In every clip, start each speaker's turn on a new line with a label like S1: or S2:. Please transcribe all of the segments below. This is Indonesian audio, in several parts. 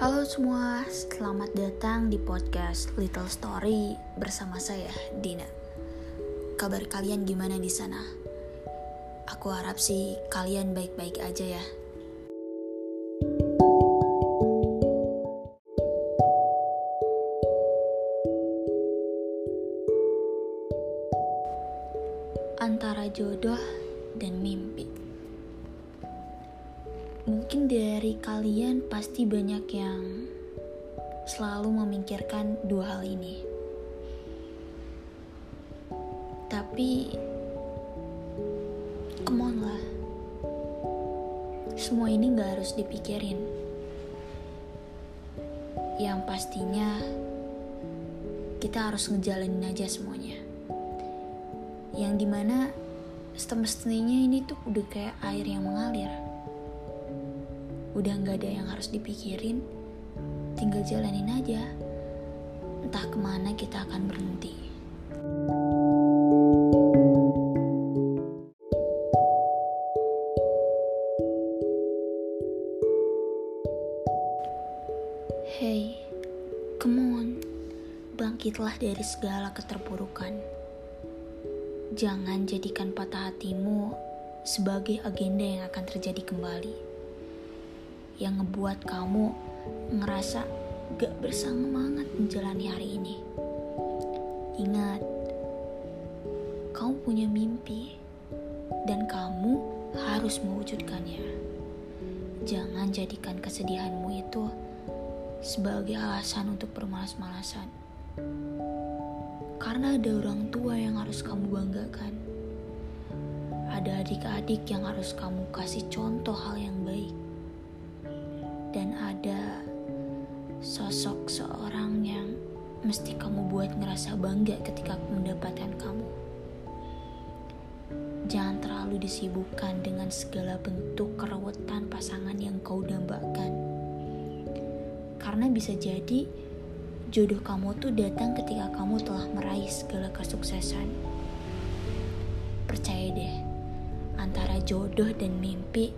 S1: Halo semua, selamat datang di podcast Little Story bersama saya Dina. Kabar kalian gimana di sana? Aku harap sih kalian baik-baik aja ya. Antara jodoh dan mimpi. Mungkin dari kalian pasti banyak yang selalu memikirkan dua hal ini. Tapi, come on lah. Semua ini gak harus dipikirin. Yang pastinya, kita harus ngejalanin aja semuanya. Yang di mana semestinya ini tuh udah kayak air yang mengalir udah nggak ada yang harus dipikirin tinggal jalanin aja. Entah ke mana kita akan berhenti. Hey, come on, bangkitlah dari segala keterpurukan. Jangan jadikan patah hatimu sebagai agenda yang akan terjadi kembali yang ngebuat kamu ngerasa gak bersemangat menjalani hari ini. Ingat, kamu punya mimpi dan kamu harus mewujudkannya. Jangan jadikan kesedihanmu itu sebagai alasan untuk bermalas-malasan. Karena ada orang tua yang harus kamu banggakan. Ada adik-adik yang harus kamu kasih contoh hal yang baik dan ada sosok seorang yang mesti kamu buat ngerasa bangga ketika mendapatkan kamu. Jangan terlalu disibukkan dengan segala bentuk kerewetan pasangan yang kau dambakan. Karena bisa jadi jodoh kamu tuh datang ketika kamu telah meraih segala kesuksesan. Percaya deh, antara jodoh dan mimpi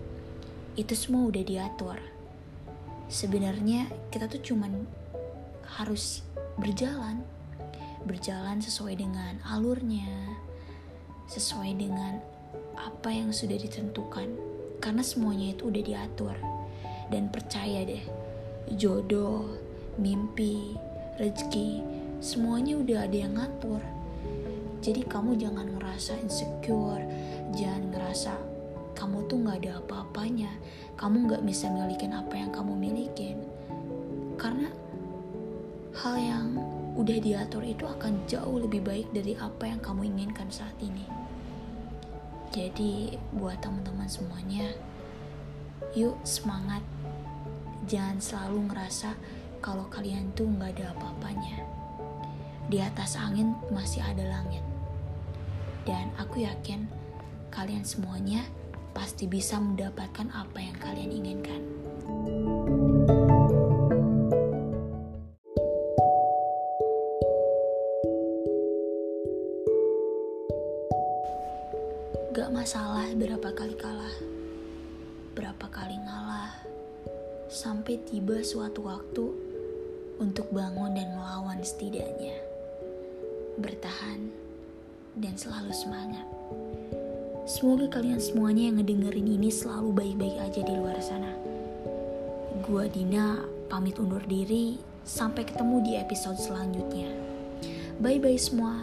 S1: itu semua udah diatur sebenarnya kita tuh cuman harus berjalan. Berjalan sesuai dengan alurnya sesuai dengan apa yang sudah ditentukan. Karena semuanya itu udah diatur. Dan percaya deh jodoh mimpi rezeki semuanya udah ada yang ngatur. Jadi kamu jangan ngerasa insecure jangan ngerasa kamu tuh nggak ada apa-apanya. Kamu nggak bisa milikin apa yang kamu milikin. Karena hal yang udah diatur itu akan jauh lebih baik dari apa yang kamu inginkan saat ini. Jadi buat teman-teman semuanya yuk semangat. Jangan selalu ngerasa kalau kalian tuh nggak ada apa-apanya. Di atas angin masih ada langit. Dan aku yakin kalian semuanya pasti bisa mendapatkan apa yang kalian inginkan. Gak masalah berapa kali kalah, berapa kali ngalah, sampai tiba suatu waktu untuk bangun dan melawan setidaknya. Bertahan dan selalu semangat. Semoga kalian semuanya yang ngedengerin ini selalu baik-baik aja di luar sana. Gua Dina pamit undur diri. Sampai ketemu di episode selanjutnya. Bye-bye semua.